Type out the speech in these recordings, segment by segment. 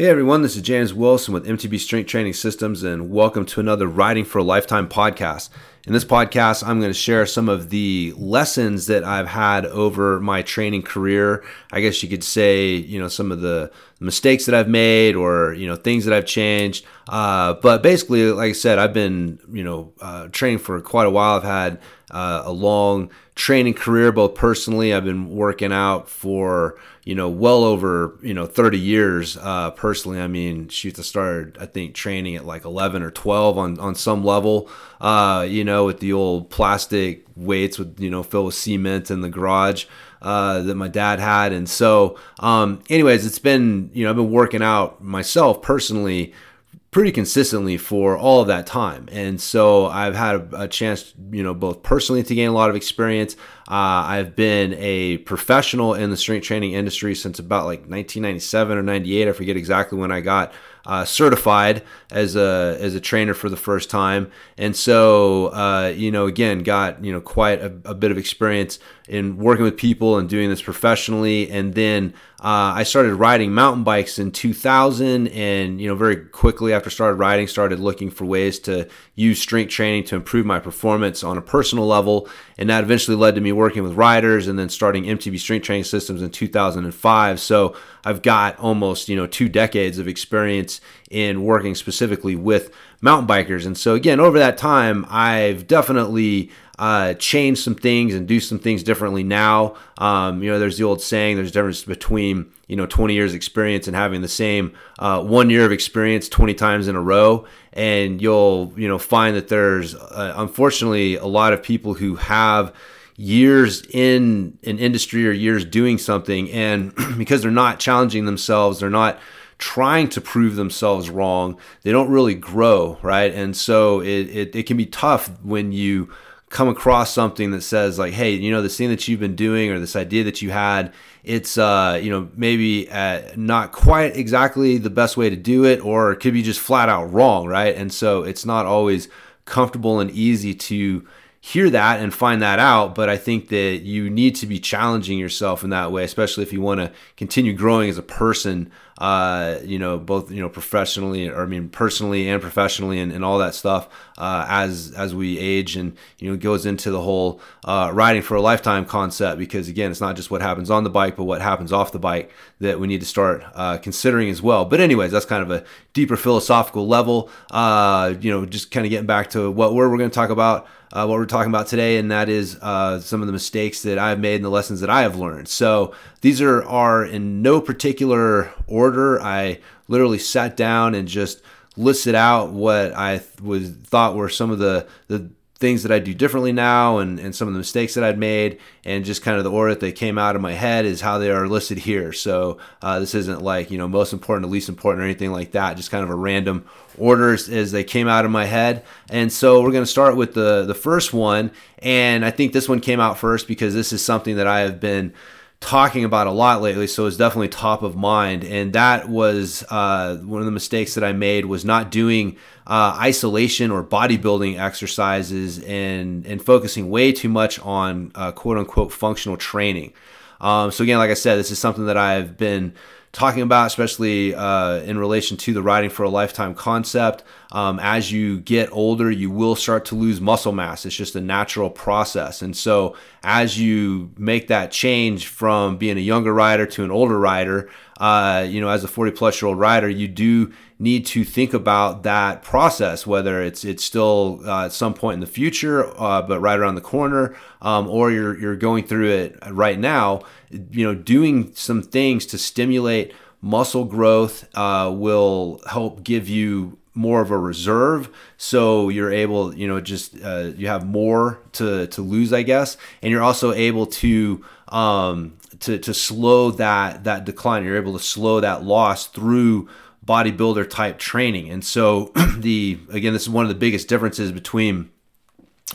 Hey everyone, this is James Wilson with MTB Strength Training Systems, and welcome to another Riding for a Lifetime podcast. In this podcast, I'm going to share some of the lessons that I've had over my training career. I guess you could say, you know, some of the mistakes that I've made or, you know, things that I've changed. Uh, but basically, like I said, I've been, you know, uh, training for quite a while. I've had uh, a long training career, both personally. I've been working out for, you know, well over, you know, 30 years uh, personally. I mean, shoot, I started, I think, training at like 11 or 12 on, on some level, uh, you know, with the old plastic weights with, you know, filled with cement in the garage. Uh, that my dad had, and so, um, anyways, it's been you know I've been working out myself personally pretty consistently for all of that time. And so I've had a, chance, you know, both personally to gain a lot of experience. Uh, I've been a professional in the strength training industry since about like 1997 or 98. I forget exactly when I got uh, certified as a as a trainer for the first time, and so uh, you know again got you know quite a, a, bit of experience in working with people and doing this professionally, and then uh, I started riding mountain bikes in 2000, and you know very quickly after started riding, started looking for ways to use strength training to improve my performance on a personal level, and that eventually led to me working with riders, and then starting MTB Strength Training Systems in 2005. So I've got almost you know two decades of experience in working specifically with mountain bikers, and so again over that time I've definitely uh, change some things and do some things differently now. Um, you know, there's the old saying: there's a difference between you know 20 years experience and having the same uh, one year of experience 20 times in a row. And you'll you know find that there's uh, unfortunately a lot of people who have years in an industry or years doing something and because they're not challenging themselves they're not trying to prove themselves wrong they don't really grow right and so it, it, it can be tough when you come across something that says like hey you know this thing that you've been doing or this idea that you had it's uh you know maybe uh, not quite exactly the best way to do it or it could be just flat out wrong right? And so it's not always comfortable and easy to hear that and find that out but i think that you need to be challenging yourself in that way especially if you want to continue growing as a person uh, you know, both you know professionally or I mean personally and professionally and, and all that stuff uh, as as we age and you know it goes into the whole uh, riding for a lifetime concept because again it's not just what happens on the bike but what happens off the bike that we need to start uh, considering as well. But anyways, that's kind of a deeper philosophical level. Uh, you know, just kind of getting back to what we're, we're going to talk about. Uh, what we're talking about today, and that is uh, some of the mistakes that I've made and the lessons that I have learned. So these are are in no particular order. I literally sat down and just listed out what I was thought were some of the the things that I do differently now and, and some of the mistakes that I'd made and just kind of the order that they came out of my head is how they are listed here. So uh, this isn't like, you know, most important to least important or anything like that, just kind of a random orders as they came out of my head. And so we're going to start with the, the first one. And I think this one came out first because this is something that I have been – talking about a lot lately, so it's definitely top of mind. And that was uh, one of the mistakes that I made was not doing uh, isolation or bodybuilding exercises and and focusing way too much on uh, quote unquote functional training. Um, so again, like I said, this is something that I've been talking about, especially uh, in relation to the riding for a lifetime concept. Um, as you get older, you will start to lose muscle mass. It's just a natural process. And so, as you make that change from being a younger rider to an older rider, uh, you know, as a 40 plus year old rider, you do need to think about that process, whether it's it's still uh, at some point in the future, uh, but right around the corner, um, or you're you're going through it right now. You know, doing some things to stimulate muscle growth uh, will help give you more of a reserve so you're able you know just uh, you have more to to lose i guess and you're also able to um to to slow that that decline you're able to slow that loss through bodybuilder type training. And so the again, this is one of the biggest differences between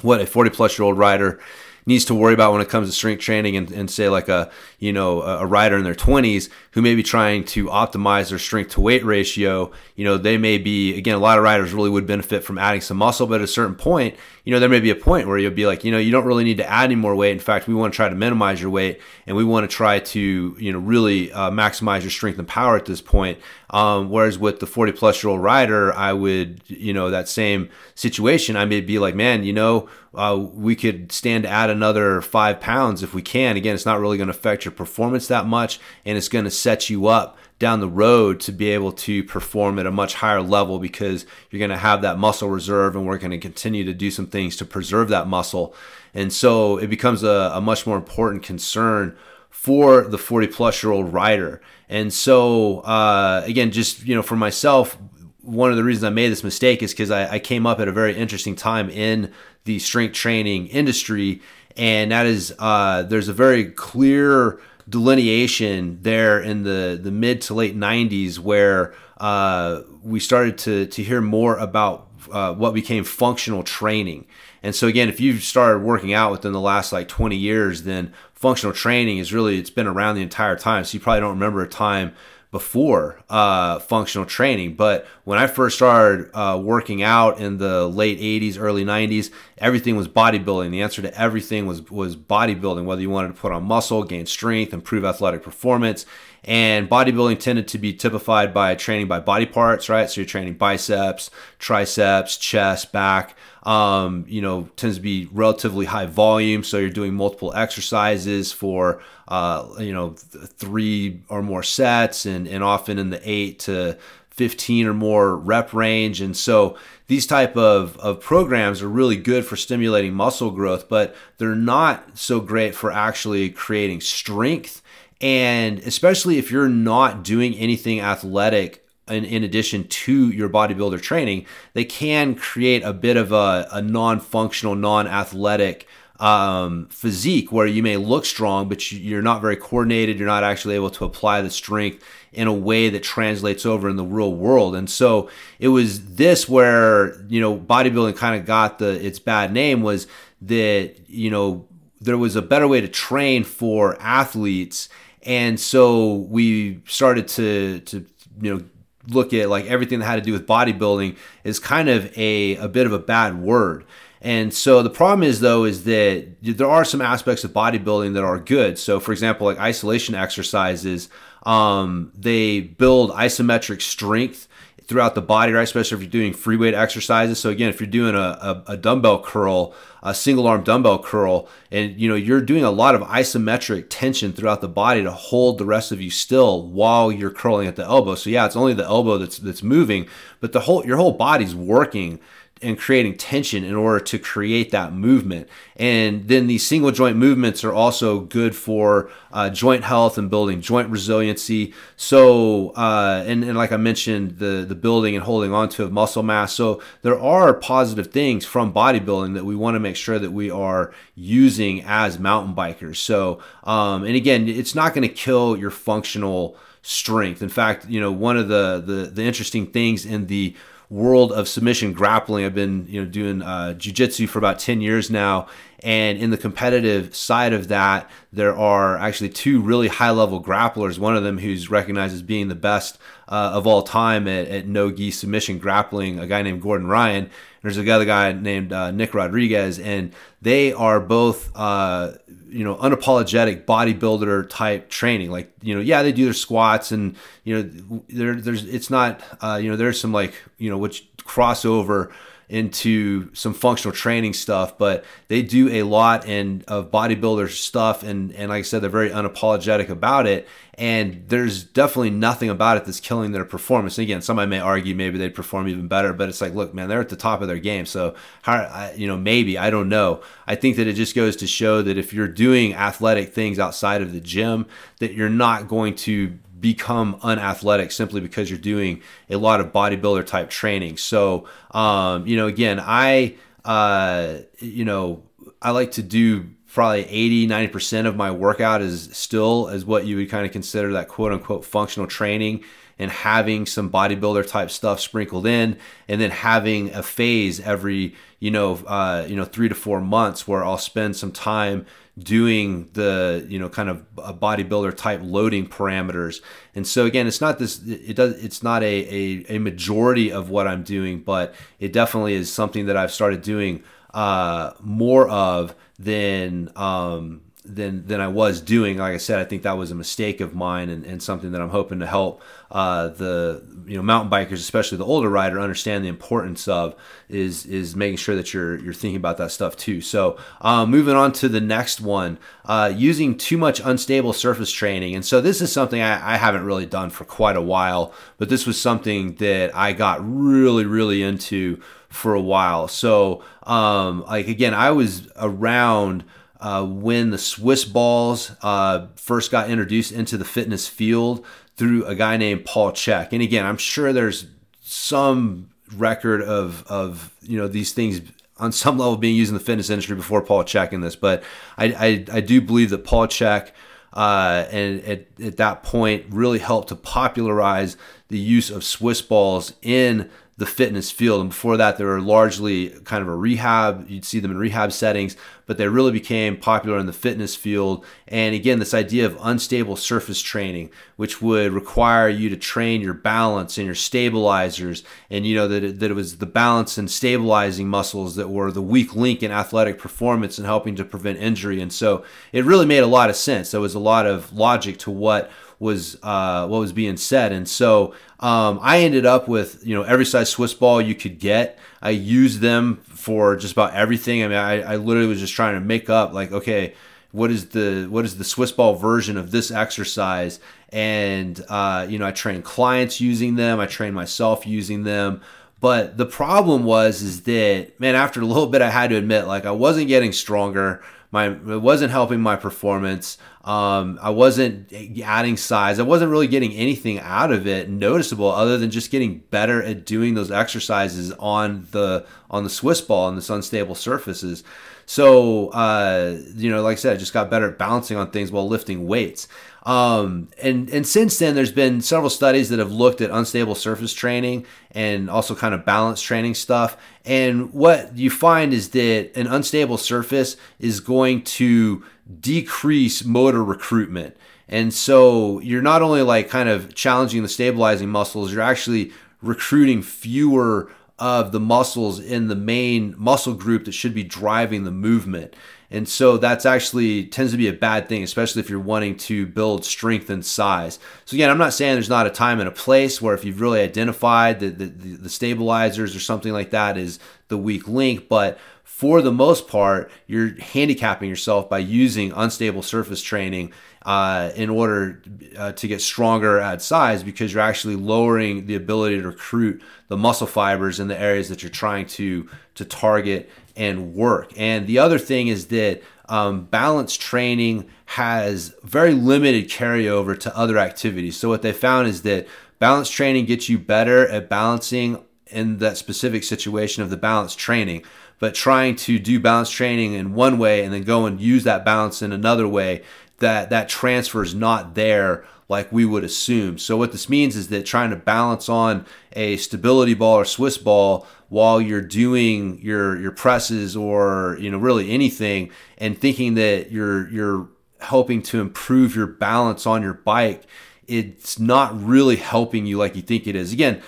what a 40 plus year old rider needs to worry about when it comes to strength training and, and say like a you know a rider in their 20s who may be trying to optimize their strength to weight ratio you know they may be again a lot of riders really would benefit from adding some muscle but at a certain point you know there may be a point where you'll be like you know you don't really need to add any more weight. In fact we want to try to minimize your weight and we want to try to you know really uh, maximize your strength and power at this point. Um, whereas with the 40 plus year old rider i would you know that same situation. I may be like man you know uh, we could stand to add another five pounds if we can. Again, it's not really going to affect your performance that much, and it's going to set you up down the road to be able to perform at a much higher level because you're going to have that muscle reserve, and we're going to continue to do some things to preserve that muscle. And so it becomes a, a much more important concern for the 40 plus year old rider. And so, uh, again, just you know, for myself, one of the reasons I made this mistake is because I, I, came up at a very interesting time in the strength training industry, and that is uh, there's a very clear delineation there in the the mid to late 90s where uh, we started to to hear more about uh, what became functional training. And so again, if you've started working out within the last like 20 years, then functional training is really it's been around the entire time. So you probably don't remember a time before uh, functional training. But when I first started uh, working out in the late 80s, early 90s, everything was bodybuilding. The answer to everything was was bodybuilding, whether you wanted to put on muscle, gain strength, improve athletic performance. And bodybuilding tended to be typified by training by body parts, right? So you're training biceps, triceps, chest, back. Um, you know, tends to be relatively high volume. So you're doing multiple exercises for, uh, you know, th- three or more sets and, and often in the eight to 15 or more rep range. And so these type of, of programs are really good for stimulating muscle growth, but they're not so great for actually creating strength. And especially if you're not doing anything athletic in, in addition to your bodybuilder training, they can create a bit of a, a non functional, non athletic um, physique where you may look strong, but you're not very coordinated. You're not actually able to apply the strength in a way that translates over in the real world. And so it was this where, you know, bodybuilding kind of got the its bad name was that, you know, there was a better way to train for athletes. And so we started to to you know look at like everything that had to do with bodybuilding is kind of a, a bit of a bad word. And so the problem is though is that there are some aspects of bodybuilding that are good. So for example, like isolation exercises, um, they build isometric strength throughout the body, right? Especially if you're doing free weight exercises. So again, if you're doing a, a, a, dumbbell curl, a single arm dumbbell curl, and you know you're doing a lot of isometric tension throughout the body to hold the rest of you still while you're curling at the elbow. So yeah, it's only the elbow that's that's moving, but the whole your whole body's working and creating tension in order to create that movement. And then these single joint movements are also good for uh, joint health and building joint resiliency. So, uh, and, and like I mentioned, the, the building and holding onto of muscle mass. So there are positive things from bodybuilding that we want to make sure that we are using as mountain bikers. So, um, and again, it's not going to kill your functional strength. In fact, you know, one of the, the, the interesting things in the world of submission grappling. I've been you know doing uh, jujitsu for about ten years now, and in the competitive side of that, there are actually two really high level grapplers. One of them who's recognized as being the best uh, of all time at, at no gi submission grappling, a guy named Gordon Ryan. There's another guy named uh, Nick Rodriguez, and they are both uh, you know unapologetic bodybuilder type training like you know yeah they do their squats and you know there there's it's not uh, you know there's some like you know which crossover into some functional training stuff, but they do a lot in of bodybuilder stuff, and and like I said, they're very unapologetic about it. And there's definitely nothing about it that's killing their performance. And again, somebody may argue maybe they'd perform even better, but it's like, look, man, they're at the top of their game. So how, you know, maybe I don't know. I think that it just goes to show that if you're doing athletic things outside of the gym, that you're not going to become unathletic simply because you're doing a lot of bodybuilder type training. So, um, you know, again, I, uh, you know, I like to do probably 80 90% of my workout is still as what you would kind of consider that quote unquote functional training and having some bodybuilder type stuff sprinkled in and then having a phase every you know uh, you know three to four months where i'll spend some time doing the you know kind of a bodybuilder type loading parameters. And so again it's not this it does it's not a, a, a majority of what i'm doing but it definitely is something that i've started doing uh, more of than um, than than I was doing. Like I said, I think that was a mistake of mine and, and something that I'm hoping to help uh, the you know mountain bikers, especially the older rider, understand the importance of is is making sure that you're you're thinking about that stuff too. So uh, moving on to the next one, uh, using too much unstable surface training, and so this is something I, I haven't really done for quite a while, but this was something that I got really really into for a while. So um, like again, I was around uh, when the Swiss balls uh, first got introduced into the fitness field through a guy named Paul Chek. And again, I'm sure there's some record of of you know these things on some level being used in the fitness industry before Paul Chek in this, but I I, I do believe that Paul Chek. Uh, and at, at that point, really helped to popularize the use of Swiss balls in the fitness field. And before that, they were largely kind of a rehab. You'd see them in rehab settings, but they really became popular in the fitness field. And again, this idea of unstable surface training, which would require you to train your balance and your stabilizers. And you know, that it, that it was the balance and stabilizing muscles that were the weak link in athletic performance and helping to prevent injury. And so it really made a lot of sense. There was a lot of logic to what was uh, what was being said. And so um, I ended up with you know every size Swiss ball you could get. I used them for just about everything. I mean, I, I literally was just trying to make up like, okay, what is the what is the Swiss ball version of this exercise? And uh, you know, I trained clients using them. I trained myself using them. But the problem was is that man, after a little bit, I had to admit like I wasn't getting stronger my it wasn't helping my performance. Um, I wasn't adding size. I wasn't really getting anything out of it noticeable other than just getting better at doing those exercises on the on the Swiss ball and this unstable surfaces. So uh, you know, like I said, I just got better at balancing on things while lifting weights. Um, and and since then, there's been several studies that have looked at unstable surface training and also kind of balance training stuff. And what you find is that an unstable surface is going to decrease motor recruitment. And so you're not only like kind of challenging the stabilizing muscles, you're actually recruiting fewer of the muscles in the main muscle group that should be driving the movement. And so that's actually tends to be a bad thing, especially if you're wanting to build strength and size. So again, I'm not saying there's not a time and a place where if you've really identified that the, the, the stabilizers or something like that is the weak link, but for the most part, you're handicapping yourself by using unstable surface training uh, in order uh, to get stronger at size because you're actually lowering the ability to recruit the muscle fibers in the areas that you're trying to to target and work. And the other thing is that um, balance training has very limited carryover to other activities. So what they found is that balance training gets you better at balancing in that specific situation of the balance training. But trying to do balance training in one way and then go and use that balance in another way, that that transfer is not there like we would assume. So what this means is that trying to balance on a stability ball or Swiss ball while you're doing your your presses or you know really anything and thinking that you're you're helping to improve your balance on your bike it's not really helping you like you think it is again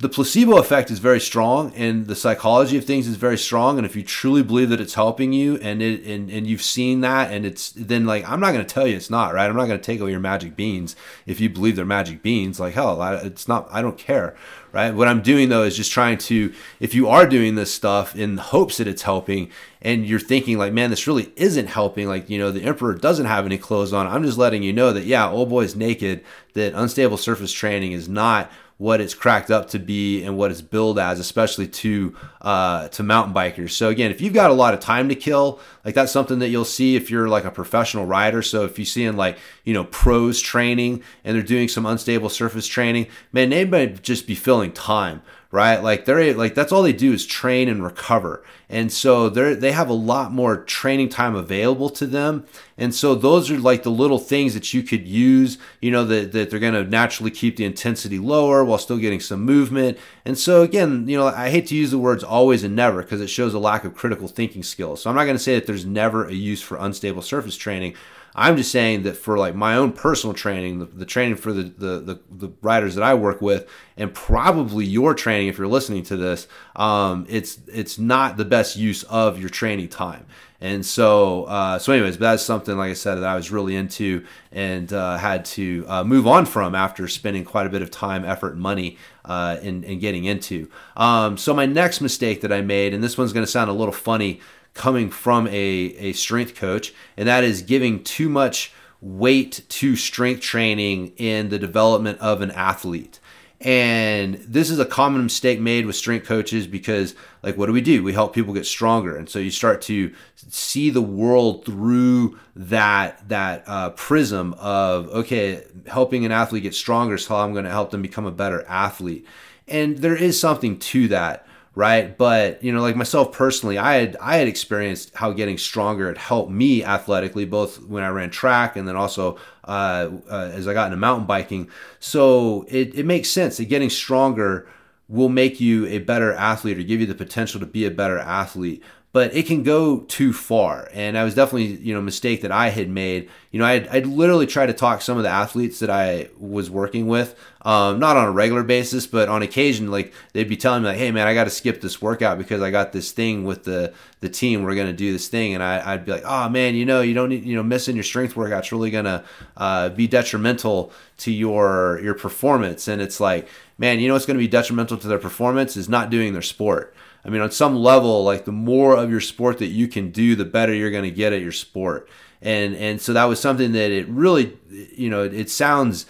the placebo effect is very strong and the psychology of things is very strong. And if you truly believe that it's helping you and it and, and you've seen that and it's then like i'm not going to tell you it's not right? I'm not going to take away your magic beans if you believe they're magic beans. Like hell it's not i don't care right? What i'm doing though is just trying to if you are doing this stuff in hopes that it's helping and you're thinking like man this really isn't helping like you know the emperor doesn't have any clothes on i'm just letting you know that yeah old boy's naked that unstable surface training is not what it's cracked up to be and what it's billed as, especially to uh, to mountain bikers. So again, if you've got a lot of time to kill, like that's something that you'll see if you're like a professional rider. So if you see in like you know pros training and they're doing some unstable surface training man they might just be filling time right? Like they're like that's all they do is train and recover. And so they they have a lot more training time available to them. And so those are like the little things that you could use, you know, that, that they're to naturally keep the intensity lower while still getting some movement. And so again, you know, I hate to use the words always and never because it shows a lack of critical thinking skills. So I'm not to say that there's never a use for unstable surface training. I'm just saying that for like my own personal training, the, the training for the, the, the the riders that I work with, and probably your training if you're listening to this, um, it's it's not the best use of your training time. And so, uh, so anyways, that's something like I said that I was really into and uh, had to uh, move on from after spending quite a bit of time, effort, and money uh, in, in getting into. Um, so my next mistake that I made, and this one's going to sound a little funny coming from a, a strength coach, and that is giving too much weight to strength training in the development of an athlete. And this is a common mistake made with strength coaches because, like, what do we do? We help people get stronger, and so you start to see the world through that that uh, prism of okay, helping an athlete get stronger is how I'm going to help them become a better athlete. And there is something to that right? But you know, like myself personally, I had I had experienced how getting stronger had helped me athletically, both when I ran track and then also uh, uh, as I got into mountain biking. So it, it makes sense that getting stronger will make you a better athlete or give you the potential to be a better athlete but it can go too far. And I was definitely, you know, mistake that I had made. You know, I'd, I'd literally try to talk some of the athletes that I was working with, um, not on a regular basis, but on occasion, like they'd be telling me like, Hey man, I got to skip this workout because I got this thing with the, the team. We're going to do this thing. And I, would be like, Oh man, you know, you don't need, you know, missing your strength workout's really going to, uh, be detrimental to your, your performance. And it's like, man, you know, what's going to be detrimental to their performance is not doing their sport. I mean, on some level, like the more of your sport that you can do, the better you're going to get at your sport. And and so that was something that it really, you know, it sounds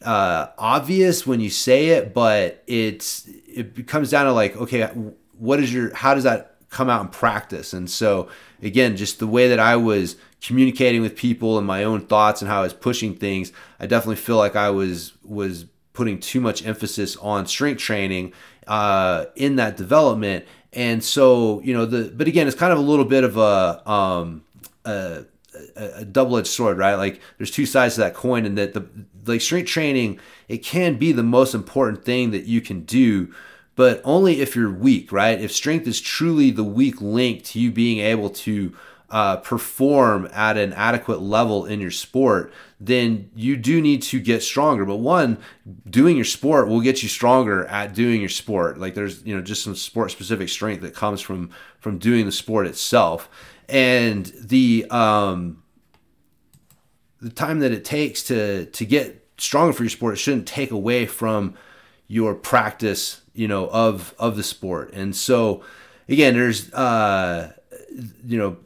uh, obvious when you say it, but it's it comes down to like, okay, what is your how does that come out in practice? And so again, just the way that I was communicating with people and my own thoughts and how I was pushing things, I definitely feel like I was was putting too much emphasis on strength training uh, in that development. And so, you know, the but again, it's kind of a little bit of a um, a, a double-edged sword, right? Like there's two sides to that coin, and that the like strength training it can be the most important thing that you can do, but only if you're weak, right? If strength is truly the weak link to you being able to uh, perform at an adequate level in your sport, then you do need to get stronger. But one, doing your sport will get you stronger at doing your sport. Like there's you know just some sport specific strength that comes from from doing the sport itself, and the um, the time that it takes to to get stronger for your sport it shouldn't take away from your practice you know of of the sport and so again there's uh you know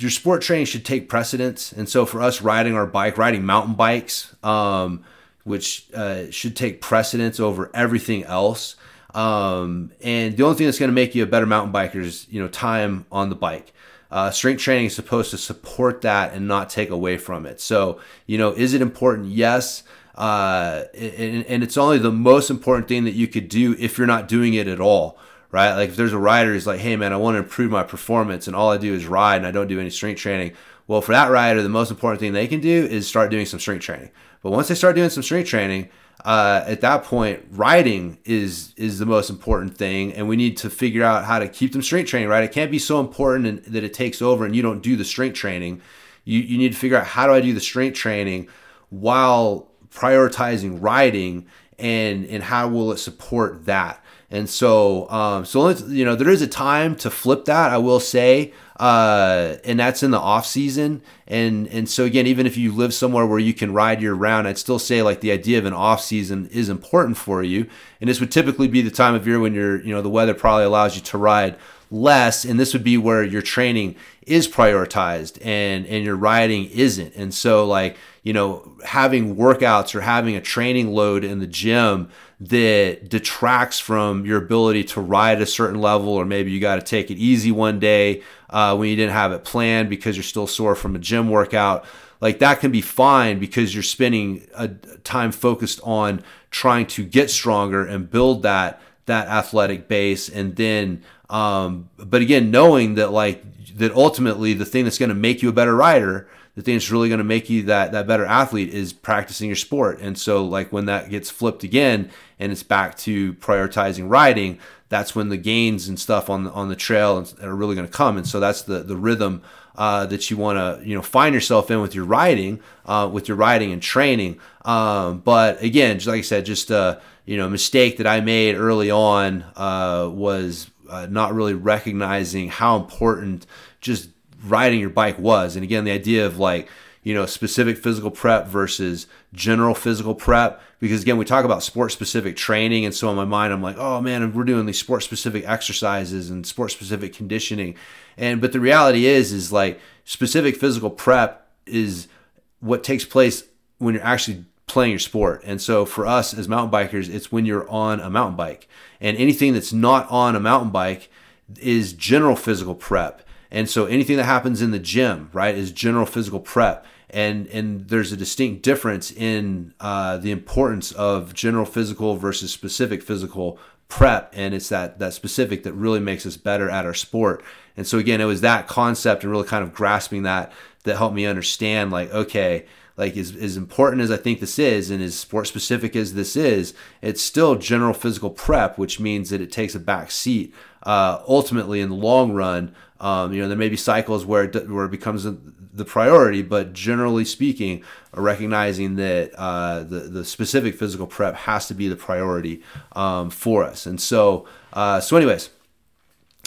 your sport training should take precedence. And so for us riding our bike, riding mountain bikes, um, which uh, should take precedence over everything else. Um, and the only thing that's going to make you a better mountain biker is, you know, time on the bike. Uh, strength training is supposed to support that and not take away from it. So, you know, is it important? Yes. Uh, and, and it's only the most important thing that you could do if you're not doing it at all right? Like if there's a rider who's like, hey man, I want to improve my performance and all I do is ride and I don't do any strength training. Well, for that rider, the most important thing they can do is start doing some strength training. But once they start doing some strength training, uh, at that point, riding is is the most important thing, and we need to figure out how to keep them strength training. Right? It can't be so important that it takes over and you don't do the strength training. You you need to figure out how do I do the strength training while prioritizing riding, and and how will it support that? And so, um, so you know, there is a time to flip that. I will say, uh, and that's in the off season. And and so again, even if you live somewhere where you can ride year round, I'd still say like the idea of an off season is important for you. And this would typically be the time of year when you're, you know, the weather probably allows you to ride less and this would be where your training is prioritized and and your riding isn't and so like you know having workouts or having a training load in the gym that detracts from your ability to ride a certain level, or maybe you got to take it easy one day uh, when you didn't have it planned because you're still sore from a gym workout. like that can be fine because you're spending a time focused on trying to get stronger and build that that athletic base and then um, but again knowing that like that ultimately the thing that's going to make you a better rider the thing that's really going to make you that that better athlete is practicing your sport and so like when that gets flipped again and it's back to prioritizing riding that's when the gains and stuff on the, on the trail are really going to come and so that's the the rhythm uh, that you want to you know find yourself in with your riding, uh, with your riding and training. Um, but again, just like I said, just a uh, you know mistake that I made early on uh, was uh, not really recognizing how important just riding your bike was. And again, the idea of like you know specific physical prep versus general physical prep because again we talk about sport specific training and so in my mind i'm like oh man we're doing these sport specific exercises and sport specific conditioning and but the reality is is like specific physical prep is what takes place when you're actually playing your sport. And so for us as mountain bikers, it's when you're on a mountain bike. And anything that's not on a mountain bike is general physical prep. And so anything that happens in the gym, right, is general physical prep. And and there's a distinct difference in uh, the importance of general physical versus specific physical prep and it's that that specific that really makes us better at our sport and so again it was that concept and really kind of grasping that that helped me understand like okay like as, as important as i think this is and as sport specific as this is it's still general physical prep which means that it takes a back seat uh, ultimately in the long run um, you know there may be cycles where it, where it becomes the priority, but generally speaking, recognizing that uh, the the specific physical prep has to be the priority um, for us. And so, uh, so anyways,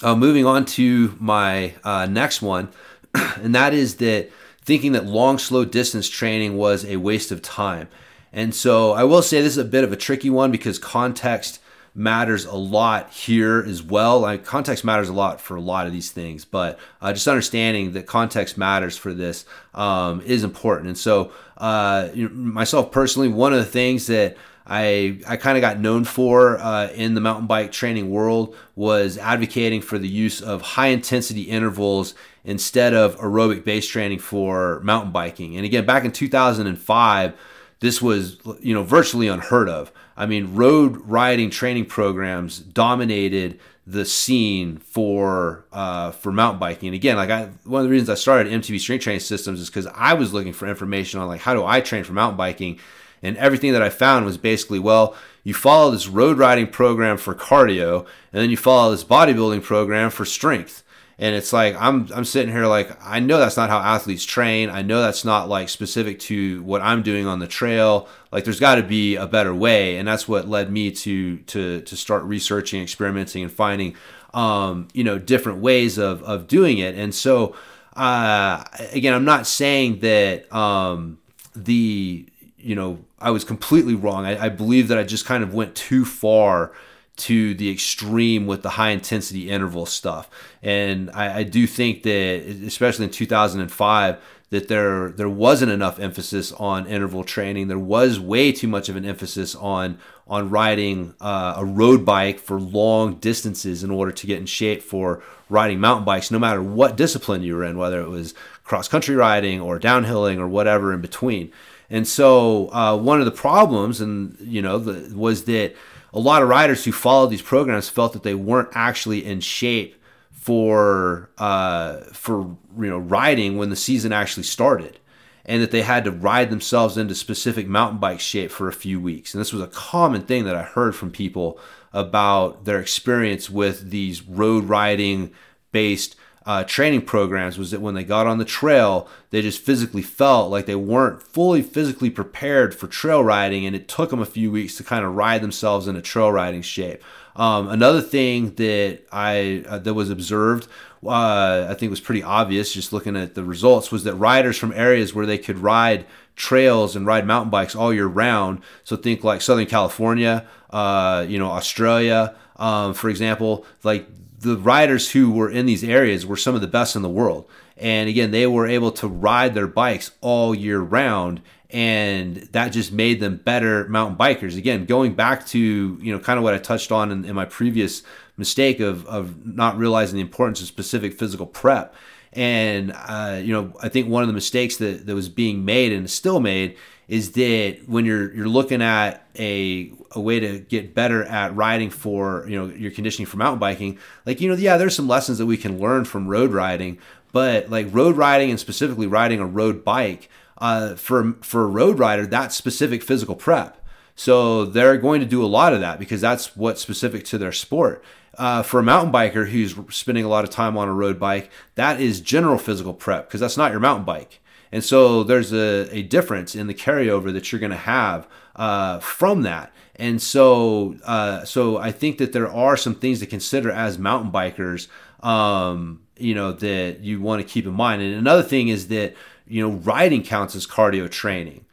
uh, moving on to my uh, next one, and that is that thinking that long, slow distance training was a waste of time. And so, I will say this is a bit of a tricky one because context matters a lot here as well. Like context matters a lot for a lot of these things, but uh, just understanding that context matters for this um, is important. And so, uh, you know, myself personally, one of the things that I, I kind of got known for uh, in the mountain bike training world was advocating for the use of high intensity intervals instead of aerobic base training for mountain biking. And again, back in 2005, this was you know virtually unheard of. I mean, road riding training programs dominated the scene for uh, for mountain biking. And again, like I, one of the reasons I started MTB Strength Training Systems is because I was looking for information on like how do I train for mountain biking, and everything that I found was basically well, you follow this road riding program for cardio, and then you follow this bodybuilding program for strength and it's like I'm I'm sitting here like I know that's not how athletes train. I know that's not like specific to what I'm doing on the trail. Like there's got to be a better way, and that's what led me to to to start researching, experimenting, and finding um, you know different ways of of doing it. And so uh, again, I'm not saying that um, the you know I was completely wrong. I, I believe that I just kind of went too far to the extreme with the high intensity interval stuff. And I, I, do think that, especially in 2005, that there there wasn't enough emphasis on interval training. There was way too much of an emphasis on on riding uh, a road bike for long distances in order to get in shape for riding mountain bikes, no matter what discipline you were in, whether it was cross country riding or downhilling or whatever in between. And so uh, one of the problems, and you know, the, was that a lot of riders who followed these programs felt that they weren't actually in shape for uh, for you know riding when the season actually started, and that they had to ride themselves into specific mountain bike shape for a few weeks. And this was a common thing that I heard from people about their experience with these road riding based uh, training programs was that when they got on the trail, they just physically felt like they weren't fully physically prepared for trail riding, and it took them a few weeks to kind of ride themselves into trail riding shape. Um, another thing that I uh, that was observed, uh, I think was pretty obvious, just looking at the results, was that riders from areas where they could ride trails and ride mountain bikes all year round. So think like Southern California, uh, you know, Australia, um, for example, like the riders who were in these areas were some of the best in the world. And again, they were able to ride their bikes all year round and that just made them better mountain bikers. Again, going back to, you know, kind of what I touched on in, in my previous mistake of, of not realizing the importance of specific physical prep And uh, you know, I think one of the mistakes that, that was being made and still made is that when you're you're looking at a a way to get better at riding for you know your conditioning for mountain biking, like you know, yeah, there's some lessons that we can learn from road riding, but like road riding and specifically riding a road bike, uh, for for a road rider, that's specific physical prep. So they're going to do a lot of that because that's what's specific to their sport. Uh, for a mountain biker who's spending a lot of time on a road bike, that is general physical prep because that's not your mountain bike. And so there's a, a difference in the carryover that you're going to have uh, from that. And so, uh, so I think that there are some things to consider as mountain bikers, um, you know, that you want to keep in mind. And another thing is that, you know, riding counts as cardio training.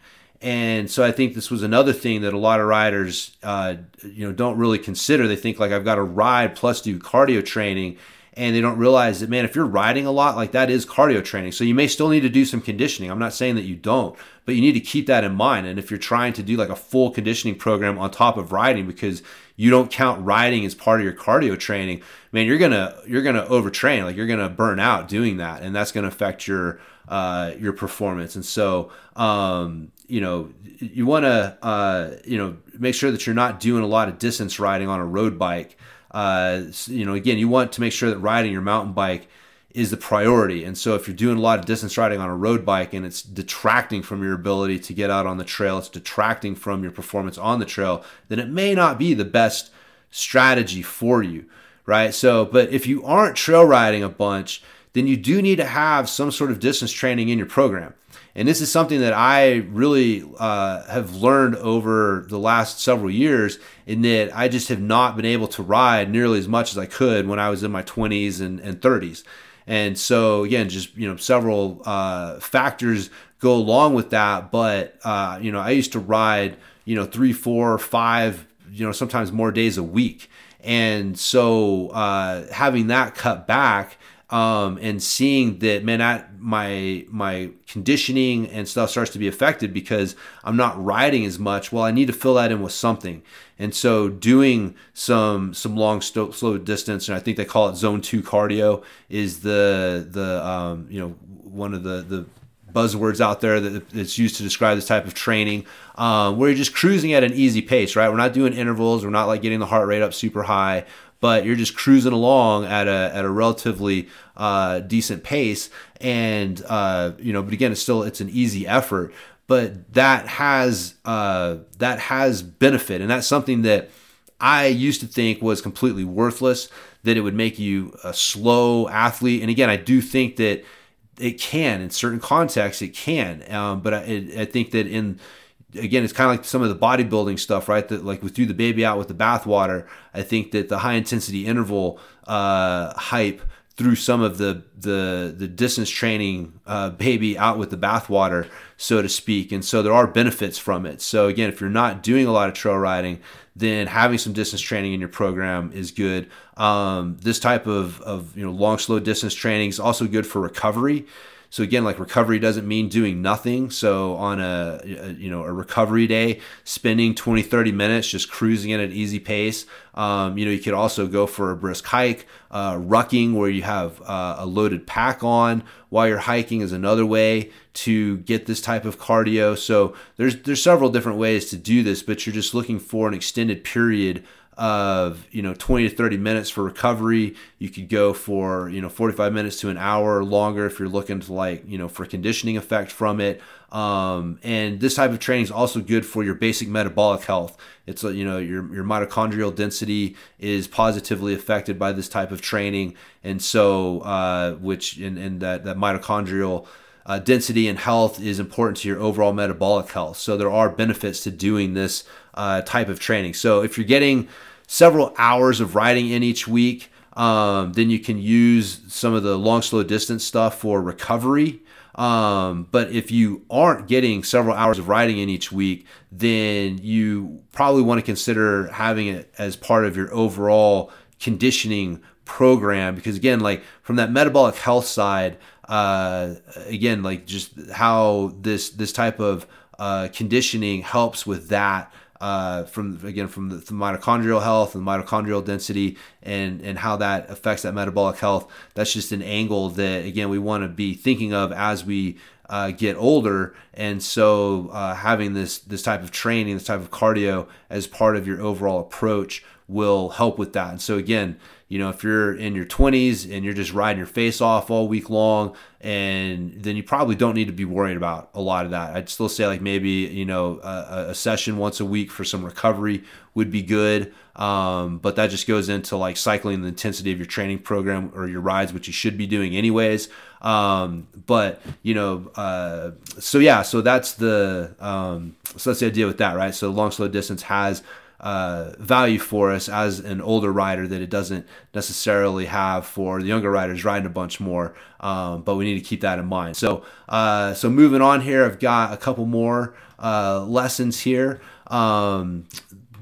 And so I think this was another thing that a lot of riders, uh, you know, don't really consider. They think like I've got to ride plus do cardio training, and they don't realize that man, if you're riding a lot, like that is cardio training. So you may still need to do some conditioning. I'm not saying that you don't, but you need to keep that in mind. And if you're trying to do like a full conditioning program on top of riding because you don't count riding as part of your cardio training, man, you're gonna you're gonna overtrain. Like you're gonna burn out doing that, and that's gonna affect your uh, your performance. And so, um, you know, you want to, uh, you know, make sure that you're not doing a lot of distance riding on a road bike. Uh, you know, again, you want to make sure that riding your mountain bike is the priority. And so if you're doing a lot of distance riding on a road bike and it's detracting from your ability to get out on the trail, it's detracting from your performance on the trail, then it may not be the best strategy for you, right? So, but if you aren't trail riding a bunch, then you do need to have some sort of distance training in your program. And this is something that I really uh, have learned over the last several years in that I just have not been able to ride nearly as much as I could when I was in my 20s and, and 30s. And so, again, just, you know, several uh, factors go along with that. But, uh, you know, I used to ride, you know, three, four, five, you know, sometimes more days a week. And so uh, having that cut back, um, and seeing that man that my my conditioning and stuff starts to be affected because I'm not riding as much. Well I need to fill that in with something. And so doing some some long st- slow distance and I think they call it zone 2 cardio is the the um, you know one of the the buzzwords out there that it's used to describe this type of training um, where you're just cruising at an easy pace right? We're not doing intervals. We're not like getting the heart rate up super high but you're just cruising along at a at a relatively uh, decent pace, and uh, you know, but again, it's still it's an easy effort, but that has uh, that has benefit, and that's something that I used to think was completely worthless. That it would make you a slow athlete, and again, I do think that it can in certain contexts it can. Um, but I, I, think that in again, it's kind of like some of the bodybuilding stuff, right? That like we threw the baby out with the bathwater. I think that the high intensity interval uh, hype threw some of the the the distance training uh, baby out with the bathwater, so to speak. And so there are benefits from it. So again, if you're not doing a lot of trail riding, then having some distance training in your program is good. Um, this type of of you know long slow distance training is also good for recovery. So again, like recovery doesn't mean doing nothing. So on a, you know a recovery day, spending 20, 30 minutes just cruising at an easy pace. Um, you know, you could also go for a brisk hike. Uh, rucking, where you have uh, a loaded pack on while you're hiking, is another way to get this type of cardio. So there's there's several different ways to do this, but you're just looking for an extended period of you know 20 to 30 minutes for recovery. You could go for you know 45 minutes to an hour longer if you're looking to like you know for conditioning effect from it. Um, and this type of training is also good for your basic metabolic health. It's you know your, your mitochondrial density is positively affected by this type of training. And so uh, which and, and that, that mitochondrial uh, density and health is important to your overall metabolic health. So there are benefits to doing this uh, type of training. So if you're getting several hours of riding in each week. Um, then you can use some of the long, slow distance stuff for recovery. Um, but if you aren't getting several hours of riding in each week, then you probably want to consider having it as part of your overall conditioning program. Because again, like from that metabolic health side, uh, again, like just how this this type of uh, conditioning helps with that uh, from again from the, the, mitochondrial health and mitochondrial density and and how that affects that metabolic health. That's just an angle that again we want to be thinking of as we uh, get older, and so uh, having this this type of training, this type of cardio as part of your overall approach will help with that. And so again, you know, if you're in your 20s and you're just riding your face off all week long, and then you probably don't need to be worried about a lot of that. I'd still say like maybe you know a, a session once a week for some recovery would be good. Um, but that just goes into like cycling the intensity of your training program or your rides, which you should be doing anyways. Um, but you know, uh, so yeah, so that's the um, so that's the idea with that, right? So long slow distance has uh, value for us as an older rider that it doesn't necessarily have for the younger riders riding a bunch more. Um, but we need to keep that in mind. So, uh, so moving on here, I've got a couple more uh, lessons here. Um,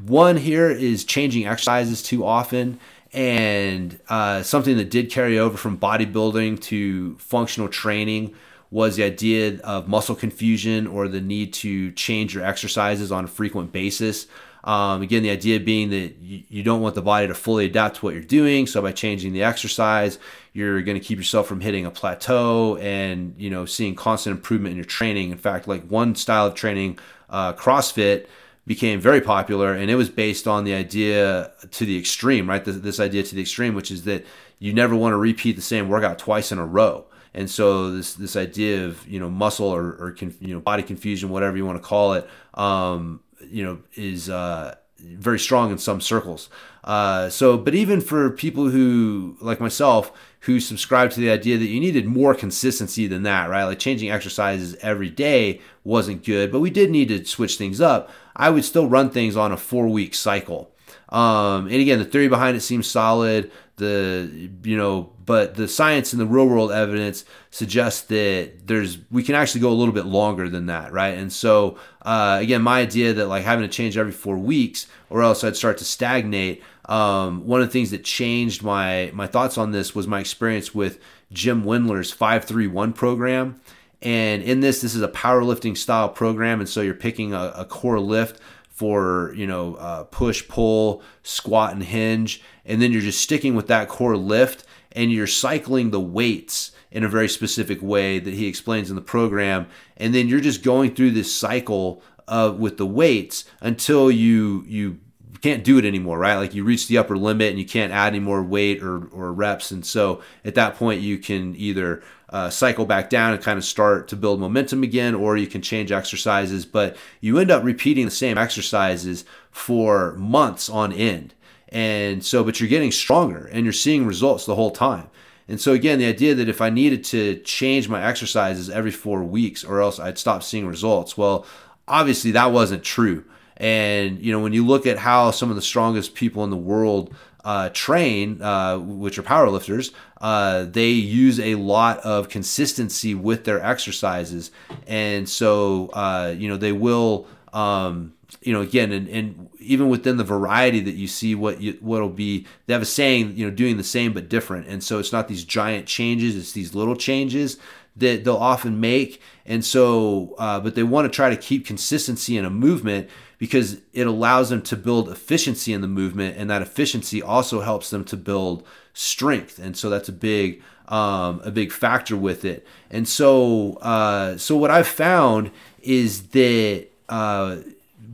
one here is changing exercises too often. And uh, something that did carry over from bodybuilding to functional training was the idea of muscle confusion or the need to change your exercises on a frequent basis. Um, again, the idea being that you, you, don't want the body to fully adapt to what you're doing. So by changing the exercise, you're going to keep yourself from hitting a plateau and you know seeing constant improvement in your training. In fact, like one style of training, uh, CrossFit became very popular, and it was based on the idea to the extreme, right? This, this idea to the extreme, which is that you never want to repeat the same workout twice in a row. And so this this idea of you know muscle or, or you know body confusion, whatever you want to call it, um, you know, is uh, very strong in some circles. Uh, so, but even for people who, like myself, who subscribe to the idea that you needed more consistency than that, right? Like changing exercises every day wasn't good, but we did need to switch things up. I would still run things on a four week cycle. Um, and again, the theory behind it seems solid. The you know, but the science and the real world evidence suggests that there's we can actually go a little bit longer than that, right? And so uh, again, my idea that like having to change every four weeks or else I'd start to stagnate. Um, one of the things that changed my my thoughts on this was my experience with Jim three one program. And in this, this is a powerlifting style program, and so you're picking a, a core lift for you know uh, push pull squat and hinge. And then you're just sticking with that core lift and you're cycling the weights in a very specific way that he explains in the program. And then you're just going through this cycle uh, with the weights until you you can't do it anymore, right? Like you reach the upper limit and you can't add any more weight or, or reps. And so at that point, you can either uh, cycle back down and kind of start to build momentum again, or you can change exercises. But you end up repeating the same exercises for months on end. And so, but you're getting stronger and you're seeing results the whole time. And so, again, the idea that if I needed to change my exercises every four weeks or else I'd stop seeing results, well, obviously that wasn't true. And you know, when you look at how some of the strongest people in the world uh, train, uh, which are powerlifters, uh, they use a lot of consistency with their exercises, and so uh, you know they will. Um, you know, again, and, and even within the variety that you see, what you, what'll be, they have a saying, you know, doing the same but different, and so it's not these giant changes; it's these little changes that they'll often make, and so, uh, but they want to try to keep consistency in a movement because it allows them to build efficiency in the movement, and that efficiency also helps them to build strength, and so that's a big um, a big factor with it. And so, uh, so what I've found is that uh,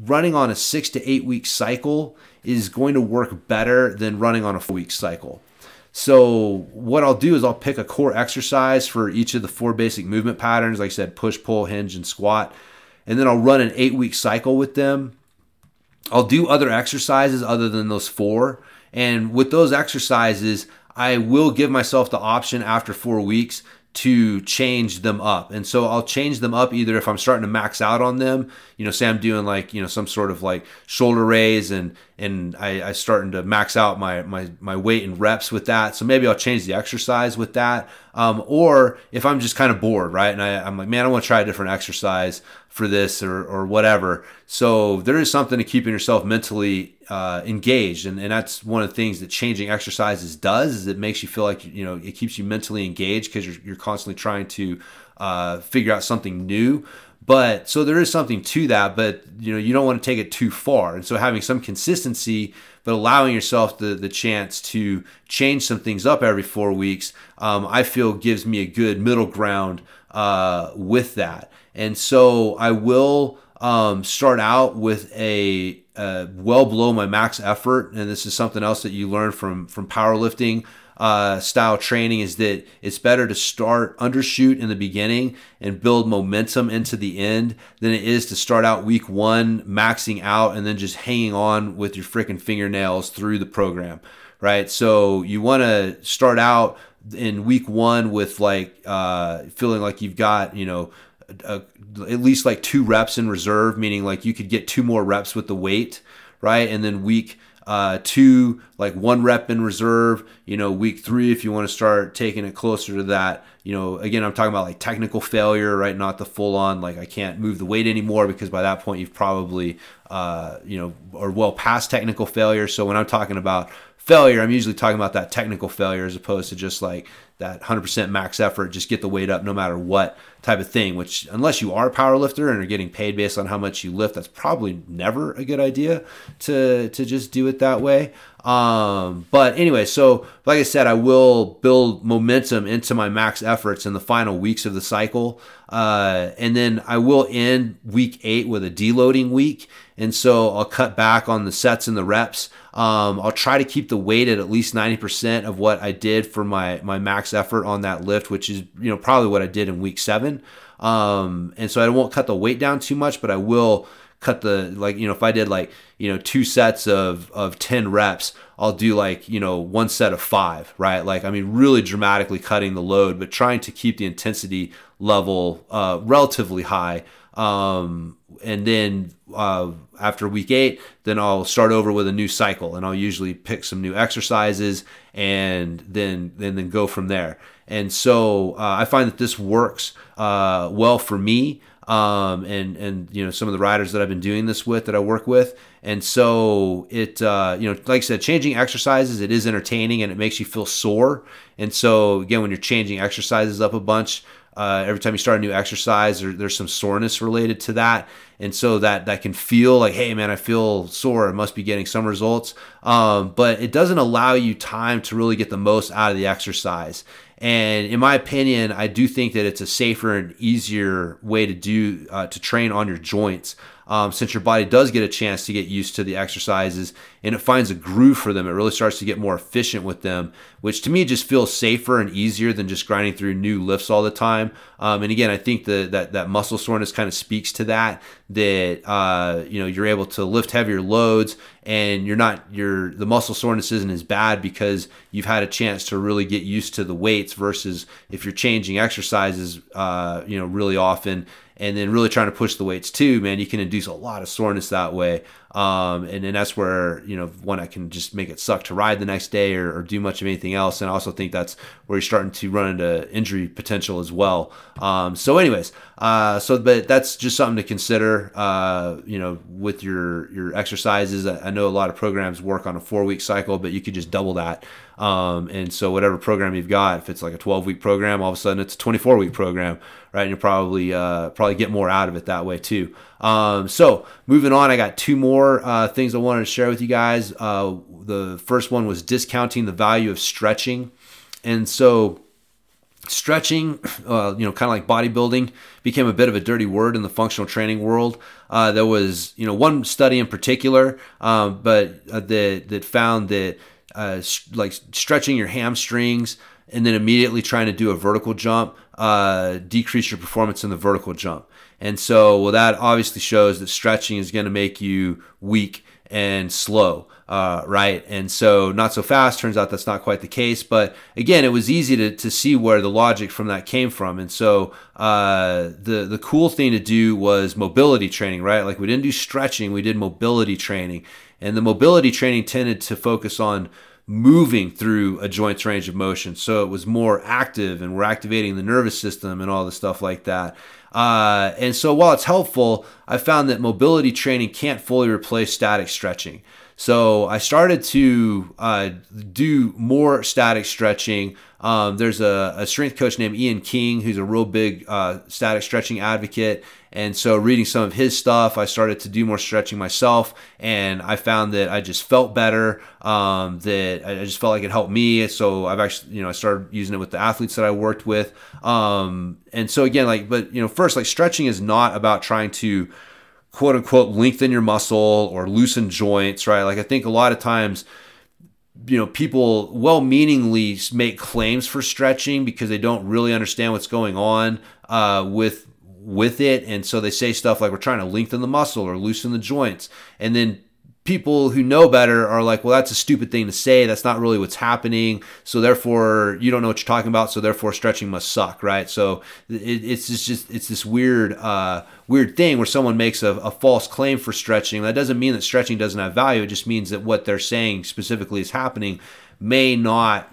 running on a six to eight week cycle is going to work better than running on a four week cycle. So what I'll do is I'll pick a core exercise for each of the four basic movement patterns, like I said, push, pull, hinge, and squat and then I'll run an eight week cycle with them. I'll do other exercises other than those four. And with those exercises, I will give myself the option after four weeks to change them up. And so I'll change them up either if I'm starting to max out on them, you know, say I'm doing like, you know, some sort of like shoulder raise and and I, I starting to max out my my my weight and reps with that. So maybe I'll change the exercise with that. Um, or if I'm just kind of bored, right? And I, I'm like, man, I want to try a different exercise for this or, or whatever. So there is something to keeping yourself mentally uh, engaged. And, and that's one of the things that changing exercises does is it makes you feel like, you know, it keeps you mentally engaged because you're, you're constantly trying to uh, figure out something new. But so there is something to that, but you know, you don't want to take it too far. And so having some consistency, but allowing yourself the, the chance to change some things up every four weeks, um, I feel gives me a good middle ground uh, with that. And so I will um, start out with a uh, well below my max effort, and this is something else that you learn from from powerlifting uh, style training is that it's better to start undershoot in the beginning and build momentum into the end than it is to start out week one maxing out and then just hanging on with your freaking fingernails through the program, right? So you want to start out in week one with like uh, feeling like you've got you know a, at least like two reps in reserve, meaning like you could get two more reps with the weight, right? And then week uh, two, like one rep in reserve. You know, week three, if you want to start taking it closer to that. You know, again, I'm talking about like technical failure, right? Not the full on, like I can't move the weight anymore because by that point you've probably, uh, you know, are well past technical failure. So when I'm talking about failure, I'm usually talking about that technical failure as opposed to just like that 100% max effort, just get the weight up no matter what type of thing, which, unless you are a power lifter and are getting paid based on how much you lift, that's probably never a good idea to, to just do it that way. Um, but anyway, so like I said, I will build momentum into my max efforts in the final weeks of the cycle. Uh, and then I will end week eight with a deloading week. And so I'll cut back on the sets and the reps. Um, I'll try to keep the weight at at least 90% of what I did for my, my max effort on that lift, which is, you know, probably what I did in week seven. Um, and so I won't cut the weight down too much, but I will cut the like you know if I did like you know two sets of of 10 reps I'll do like you know one set of 5 right like I mean really dramatically cutting the load but trying to keep the intensity level uh, relatively high um, and then uh, after week eight, then I'll start over with a new cycle, and I'll usually pick some new exercises, and then then then go from there. And so uh, I find that this works uh, well for me, um, and and you know some of the riders that I've been doing this with that I work with. And so it, uh, you know, like I said, changing exercises, it is entertaining and it makes you feel sore. And so again, when you're changing exercises up a bunch, uh, every time you start a new exercise, there, there's some soreness related to that, and so that that can feel like, hey man, I feel sore. I must be getting some results, um, but it doesn't allow you time to really get the most out of the exercise. And in my opinion, I do think that it's a safer and easier way to do uh, to train on your joints um, since your body does get a chance to get used to the exercises and it finds a groove for them, it really starts to get more efficient with them, which to me just feels safer and easier than just grinding through new lifts all the time. Um, and again, I think the, that that muscle soreness kind of speaks to that. That uh, you know you're able to lift heavier loads, and you're not your the muscle soreness isn't as bad because you've had a chance to really get used to the weights versus if you're changing exercises, uh, you know, really often and then really trying to push the weights too, man, you can induce a lot of soreness that way. Um, and then that's where, you know, one, I can just make it suck to ride the next day or, or, do much of anything else. And I also think that's where you're starting to run into injury potential as well. Um, so anyways, uh, so, but that's just something to consider, uh, you know, with your, your exercises. I know a lot of programs work on a four week cycle, but you could just double that. Um, and so whatever program you've got, if it's like a 12 week program, all of a sudden it's a 24 week program, right? And you'll probably, uh, probably get more out of it that way too. Um, so moving on, I got two more uh, things I wanted to share with you guys. Uh, the first one was discounting the value of stretching. And so stretching, uh, you know, kind of like bodybuilding, became a bit of a dirty word in the functional training world. Uh, there was, you know, one study in particular, um, but uh, that that found that uh, like stretching your hamstrings and then immediately trying to do a vertical jump uh, decrease your performance in the vertical jump. And so, well, that obviously shows that stretching is going to make you weak and slow, uh, right? And so, not so fast. Turns out that's not quite the case. But again, it was easy to, to see where the logic from that came from. And so, uh, the the cool thing to do was mobility training, right? Like we didn't do stretching, we did mobility training. And the mobility training tended to focus on moving through a joint's range of motion. So it was more active and we're activating the nervous system and all the stuff like that. Uh, and so while it's helpful, I found that mobility training can't fully replace static stretching. So I started to uh, do more static stretching. Um, there's a, a, strength coach named Ian King who's a real big uh, static stretching advocate. And so, reading some of his stuff, I started to do more stretching myself, and I found that I just felt better. Um, that I just felt like it helped me. So I've actually, you know, I started using it with the athletes that I worked with. Um, and so again, like, but you know, first, like stretching is not about trying to quote unquote lengthen your muscle or loosen joints, right? Like I think a lot of times you know people well meaningly make claims for stretching because they don't really understand what's going on uh, with with it and so they say stuff like we're trying to lengthen the muscle or loosen the joints and then people who know better are like, well, that's a stupid thing to say. That's not really what's happening. So therefore, you don't know what you're talking about. So therefore, stretching must suck, right? So it, it's just, just it's this weird uh, weird thing where someone makes a, a, false claim for stretching. That doesn't mean that stretching doesn't have value. It just means that what they're saying specifically is happening may not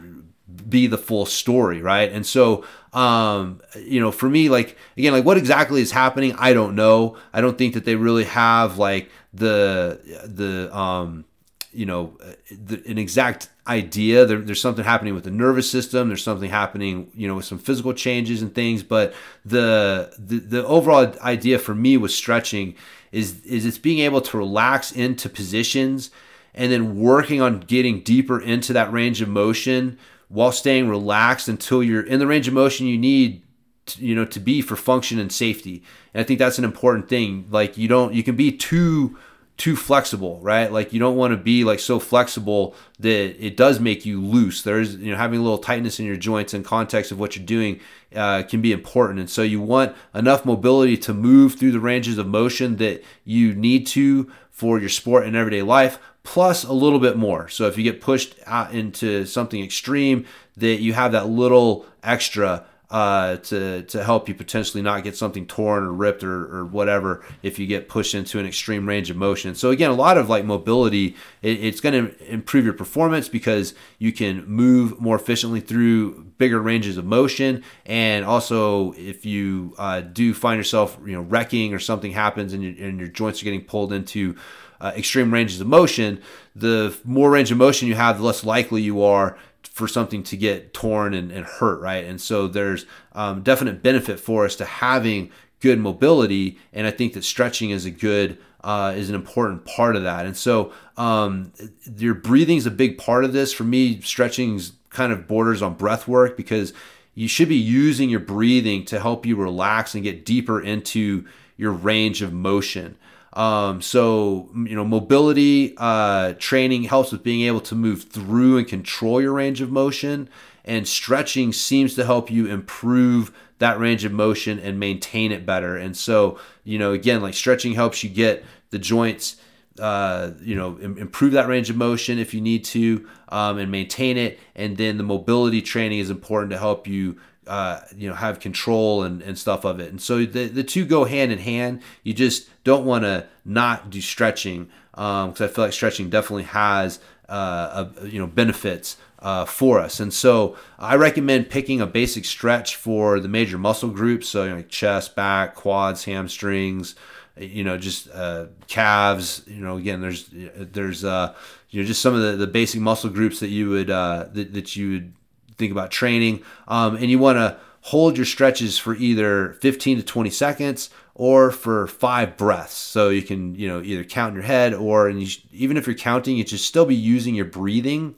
be the full story, right? And so um, you know, for me, like again, like what exactly is happening, I don't know. I don't think that they really have like the the um, you know the, an exact idea. There, there's something happening with the nervous system. There's something happening, you know, with some physical changes and things. But the the, the overall idea for me with stretching is is it's being able to relax into positions and then working on getting deeper into that range of motion while staying relaxed until you're in the range of motion you need to, you know to be for function and safety. And i think that's an important thing. Like you don't you can be too too flexible right? Like you don't want to be like so flexible that it does make you loose. There's you know having a little tightness in your joints in context of what you're doing uh, can be important. And so you want enough mobility to move through the ranges of motion that you need to for your sport and everyday life plus a little bit more. So if you get pushed out into something extreme, that you have that little extra uh, to to help you potentially not get something torn or ripped or, or whatever if you get pushed into an extreme range of motion. So again, a lot of like mobility, it, it's going to improve your performance because you can move more efficiently through bigger ranges of motion, and also if you uh, do find yourself you know wrecking or something happens and, and your joints are getting pulled into uh, extreme ranges of motion, the more range of motion you have, the less likely you are for something to get torn and, and hurt, right? And so there's um, definite benefit for us to having good mobility, and I think that stretching is a good uh, is an important part of that. And so um, your breathing is a big part of this. For me, stretching kind of borders on breath work because you should be using your breathing to help you relax and get deeper into your range of motion. Um, so you know, mobility uh, training helps with being able to move through and control your range of motion, and stretching seems to help you improve that range of motion and maintain it better. And so you know, again, like stretching helps you get the joints. Uh, you know, improve that range of motion if you need to, um, and maintain it. And then the mobility training is important to help you uh, you know have control and, and stuff of it. And so the, the two go hand in hand. You just don't want to not do stretching because um, i feel like stretching definitely has uh, a, you know benefits uh, for us. And so i recommend picking a basic stretch for the major muscle groups. So you know, like chest back quads hamstrings you know just uh, calves you know again there's there's uh, you know just some of the, the basic muscle groups that you would uh, that, that you would think about training. Um, and you want to hold your stretches for either 15 to 20 seconds or for five breaths. So you can, you know, either count in your head or and you, even if you're counting, you should still be using your breathing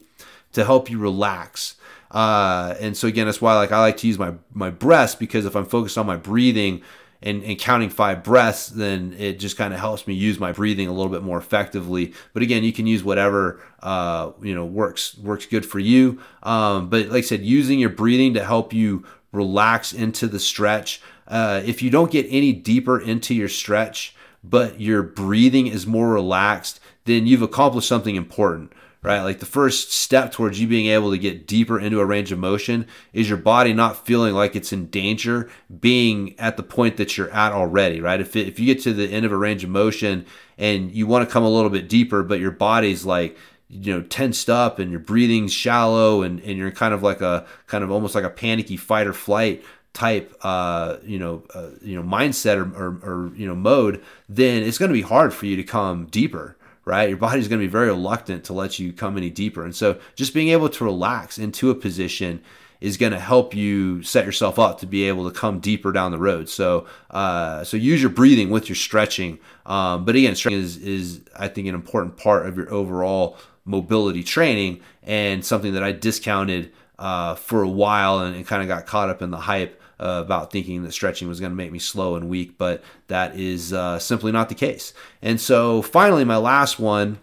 to help you relax. Uh, and so again, that's why like I like to use my my breaths because if I'm focused on my breathing, and, and counting five breaths, then it just kind of helps me use my breathing a little bit more effectively. But again, you can use whatever uh, you know works works good for you. Um, but like I said, using your breathing to help you relax into the stretch. Uh, if you don't get any deeper into your stretch, but your breathing is more relaxed, then you've accomplished something important right? Like the first step towards you being able to get deeper into a range of motion is your body not feeling like it's in danger, being at the point that you're at already, right? If, it, if you get to the end of a range of motion and you want to come a little bit deeper, but your body's like, you know, tensed up and your breathing's shallow and, and you're kind of like a kind of almost like a panicky fight or flight type uh, you know uh, you know mindset or, or, or, you know mode then it's going to be hard for you to come deeper right? Your body's going to be very reluctant to let you come any deeper. And so just being able to relax into a position is going to help you set yourself up to be able to come deeper down the road. So, uh, so use your breathing with your stretching. Um, but again, stretching is, is, I think, an important part of your overall mobility training and something that I discounted uh, for a while and, and kind of got caught up in the hype uh, about thinking that stretching was going to make me slow and weak, but that is uh, simply not the case. And so finally, my last one.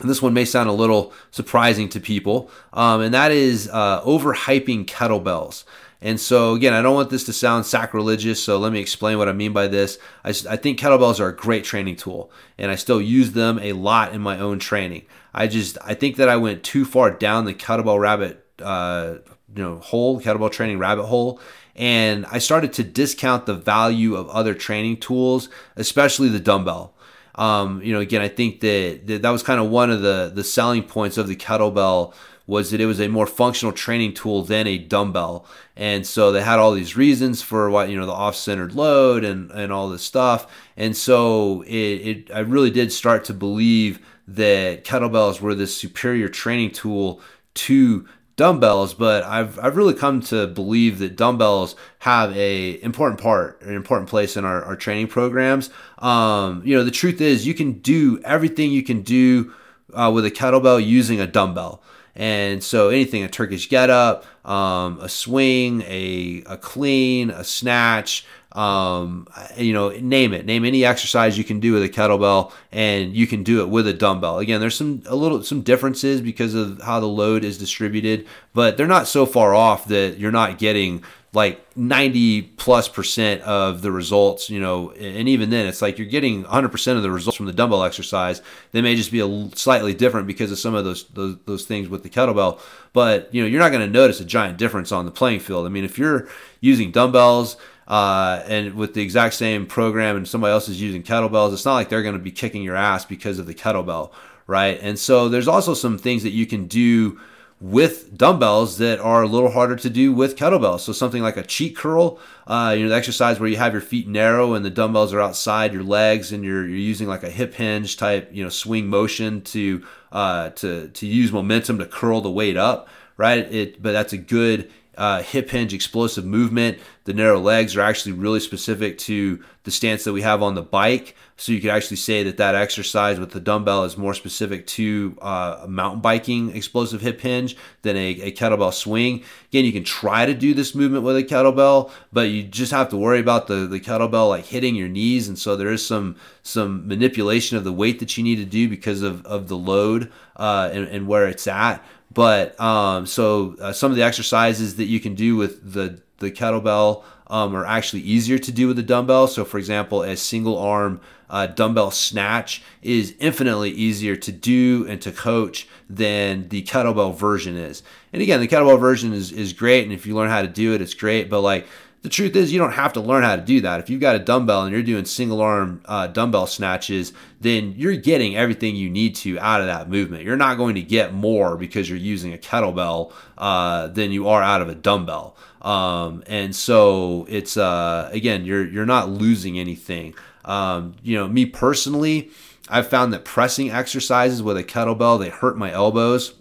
And this one may sound a little surprising to people, um, and that is uh, overhyping kettlebells. And so, again, I don't want this to sound sacrilegious, so let me explain what I mean by this. I, I, think kettlebells are a great training tool, and I still use them a lot in my own training. I just I think that I went too far down the kettlebell rabbit, uh, you know, hole, kettlebell training rabbit hole, and I started to discount the value of other training tools, especially the dumbbell. Um, you know, again, I think that, that that was kind of one of the the selling points of the kettlebell was that it was a more functional training tool than a dumbbell. And so they had all these reasons for what, you know, the off-centered load and, and all this stuff. And so it, it I really did start to believe that kettlebells were this superior training tool to dumbbells, but I've I've really come to believe that dumbbells have a important part, an important place in our, our training programs. Um, you know, the truth is you can do everything you can do uh, with a kettlebell using a dumbbell. And so anything, a Turkish get up, um, a swing, a, a clean, a snatch, um, you know, name it, name any exercise you can do with a kettlebell, and you can do it with a dumbbell. Again, there's some a little some differences because of how the load is distributed, but they're not so far off that you're not getting like 90 plus percent of the results, you know, and even then it's like you're getting 100% of the results from the dumbbell exercise. They may just be a slightly different because of some of those, those, those things with the kettlebell, but you know, you're not going to notice a giant difference on the playing field. I mean, if you're using dumbbells, uh, and with the exact same program and somebody else is using kettlebells, it's not like they're going to be kicking your ass because of the kettlebell, right? And so there's also some things that you can do with dumbbells that are a little harder to do with kettlebells. So something like a cheat curl, uh, you know, the exercise where you have your feet narrow and the dumbbells are outside your legs, and you're you're using like a hip hinge type, you know, swing motion to uh, to to use momentum to curl the weight up, right? It, but that's a good uh, hip hinge explosive movement. The narrow legs are actually really specific to the stance that we have on the bike. So you could actually say that that exercise with the dumbbell is more specific to uh, mountain biking explosive hip hinge than a, a, kettlebell swing. Again, you can try to do this movement with a kettlebell, but you just have to worry about the, the kettlebell like hitting your knees. And so there is some some manipulation of the weight that you need to do because of, of the load uh, and, and where it's at. But um, so uh, some of the exercises that you can do with the the kettlebell um, are actually easier to do with the dumbbell. So, for example, a single arm uh, dumbbell snatch is infinitely easier to do and to coach than the kettlebell version is. And again, the kettlebell version is, is great. And if you learn how to do it, it's great. But like the truth is, you don't have to learn how to do that. If you've got a dumbbell and you're doing single arm uh, dumbbell snatches, then you're getting everything you need to out of that movement. You're not going to get more because you're using a kettlebell uh, than you are out of a dumbbell. Um, and so it's uh, again, you're you're not losing anything. Um, you know, me personally, I've found that pressing exercises with a kettlebell they hurt my elbows.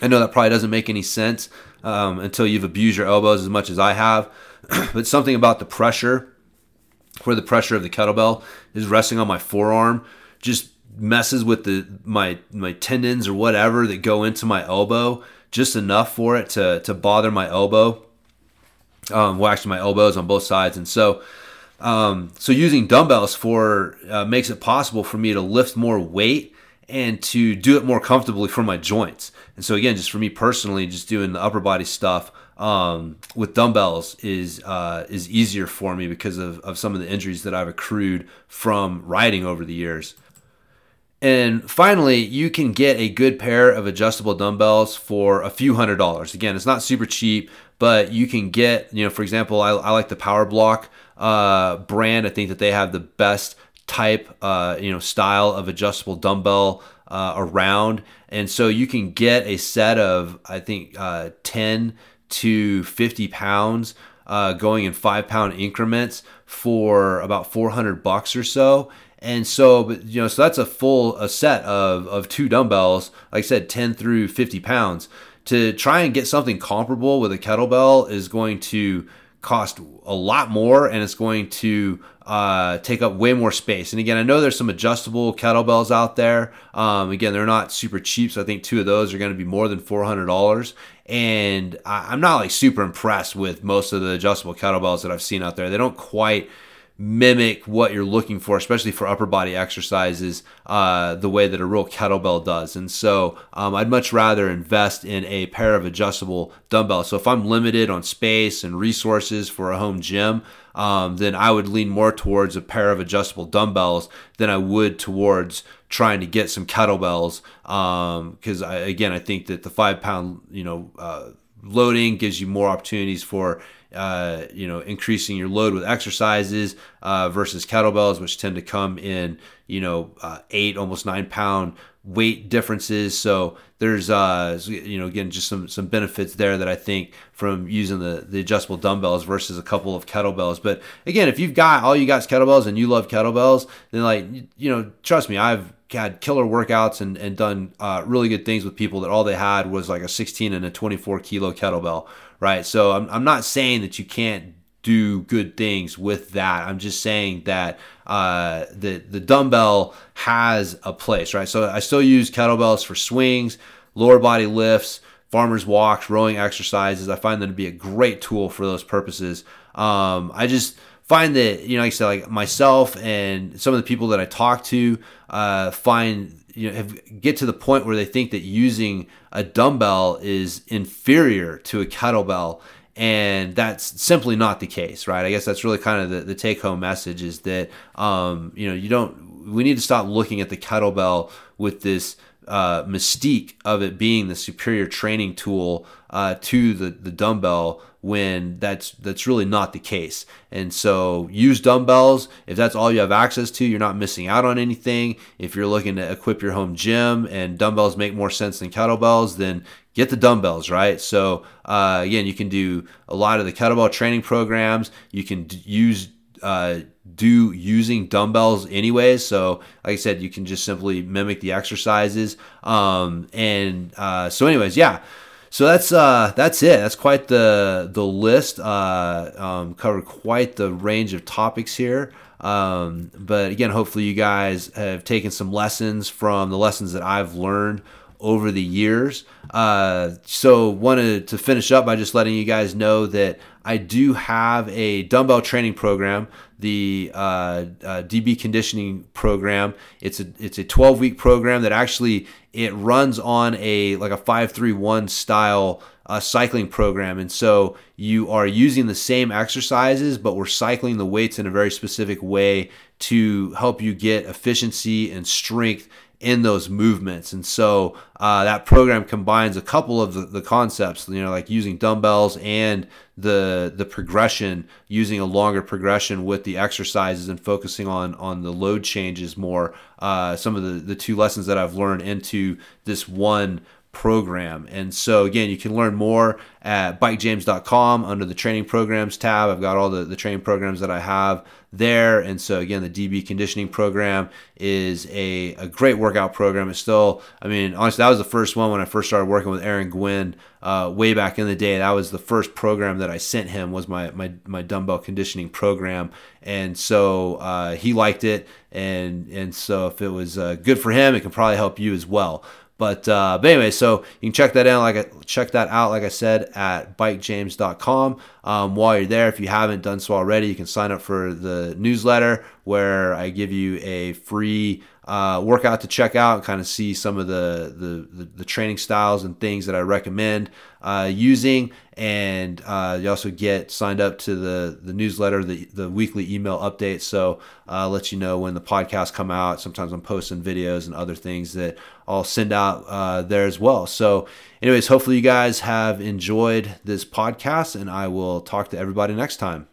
I know that probably doesn't make any sense um, until you've abused your elbows as much as I have. but something about the pressure, where the pressure of the kettlebell is resting on my forearm, just messes with the my my tendons or whatever that go into my elbow just enough for it to to bother my elbow. Um, well, actually, my elbows on both sides, and so um, so using dumbbells for uh, makes it possible for me to lift more weight and to do it more comfortably for my joints. And so again, just for me personally, just doing the upper body stuff um, with dumbbells is uh, is easier for me because of, of some of the injuries that I've accrued from riding over the years. And finally, you can get a good pair of adjustable dumbbells for a few hundred dollars. Again, it's not super cheap, but you can get, you know, for example, I, I like the Power Block uh, brand. I think that they have the best type, uh, you know, style of adjustable dumbbell uh, around. And so you can get a set of, I think, uh, 10 to 50 pounds uh, going in five pound increments for about 400 bucks or so And so, but you know, so that's a full a set of of two dumbbells, like I said, 10 through 50 pounds. To try and get something comparable with a kettlebell is going to cost a lot more and it's going to uh, take up way more space. And again, I know there's some adjustable kettlebells out there. Um, again, they're not super cheap, so I think two of those are going to be more than $400. And I, I'm not like super impressed with most of the adjustable kettlebells that I've seen out there. They don't quite mimic what you're looking for, especially for upper body exercises, uh, the way that a real kettlebell does. And so um, I'd much rather invest in a pair of adjustable dumbbells. So if I'm limited on space and resources for a home gym, um, then I would lean more towards a pair of adjustable dumbbells than I would towards trying to get some kettlebells. Because um, again, I think that the five pound, you know, uh, loading gives you more opportunities for uh, you know, increasing your load with exercises uh, versus kettlebells, which tend to come in, you know, uh, eight, almost nine pound weight differences. So there's, uh, you know, again, just some some benefits there that I think from using the the adjustable dumbbells versus a couple of kettlebells. But again, if you've got all you got is kettlebells and you love kettlebells, then like, you know, trust me, I've had killer workouts and, and done uh, really good things with people that all they had was like a 16 and a 24 kilo kettlebell right? So I'm, I'm not saying that you can't do good things with that. I'm just saying that uh, the the dumbbell has a place, right? So I still use kettlebells for swings, lower body lifts, farmers walks, rowing exercises. I find them to be a great tool for those purposes. Um, I just find that you know, like I said, like myself and some of the people that I talk to uh, find you know have, get to the point where they think that using a dumbbell is inferior to a kettlebell and that's simply not the case right? I guess that's really kind of the, the take home message is that um, you know you don't we need to stop looking at the kettlebell with this uh, mystique of it being the superior training tool uh, to the, the dumbbell when that's that's really not the case. And so use dumbbells if that's all you have access to. You're not missing out on anything. If you're looking to equip your home gym and dumbbells make more sense than kettlebells, then get the dumbbells right. So uh, again, you can do a lot of the kettlebell training programs. You can d- use uh, do using dumbbells anyways. So, like I said, you can just simply mimic the exercises. Um, and uh, so, anyways, yeah. So that's uh, that's it. That's quite the the list. Uh, um, covered quite the range of topics here. Um, but again, hopefully you guys have taken some lessons from the lessons that I've learned over the years. Uh, so wanted to finish up by just letting you guys know that I do have a dumbbell training program, the uh, uh, DB conditioning program. It's a it's a 12 week program that actually it runs on a like a 531 style uh, cycling program, and so you are using the same exercises, but we're cycling the weights in a very specific way to help you get efficiency and strength in those movements. And so uh, that program combines a couple of the, the, concepts, you know, like using dumbbells and the the progression, using a longer progression with the exercises and focusing on on the load changes more. Uh, some of the the two lessons that I've learned into this one program. And so, again, you can learn more at bikejames.com under the training programs tab. I've got all the, the training programs that I have there. And so, again, the DB conditioning program is a, a great workout program. It's still, I mean, honestly, that was the first one when I first started working with Aaron Gwin uh, way back in the day. That was the first program that I sent him was my, my, my dumbbell conditioning program. And so uh, he liked it. And, and so if it was uh, good for him, it can probably help you as well. But, uh, but anyway, so you can check that out. Like I, check that out, like I said, at bikejames.com. Um, while you're there, if you haven't done so already, you can sign up for the newsletter where I give you a free uh, workout to check out and kind of see some of the, the, the, the training styles and things that I recommend uh, using. And uh, you also get signed up to the, the newsletter, the, the weekly email updates. So uh, let you know when the podcasts come out. Sometimes I'm posting videos and other things that I'll send out uh, there as well. So, anyways, hopefully you guys have enjoyed this podcast, and I will talk to everybody next time.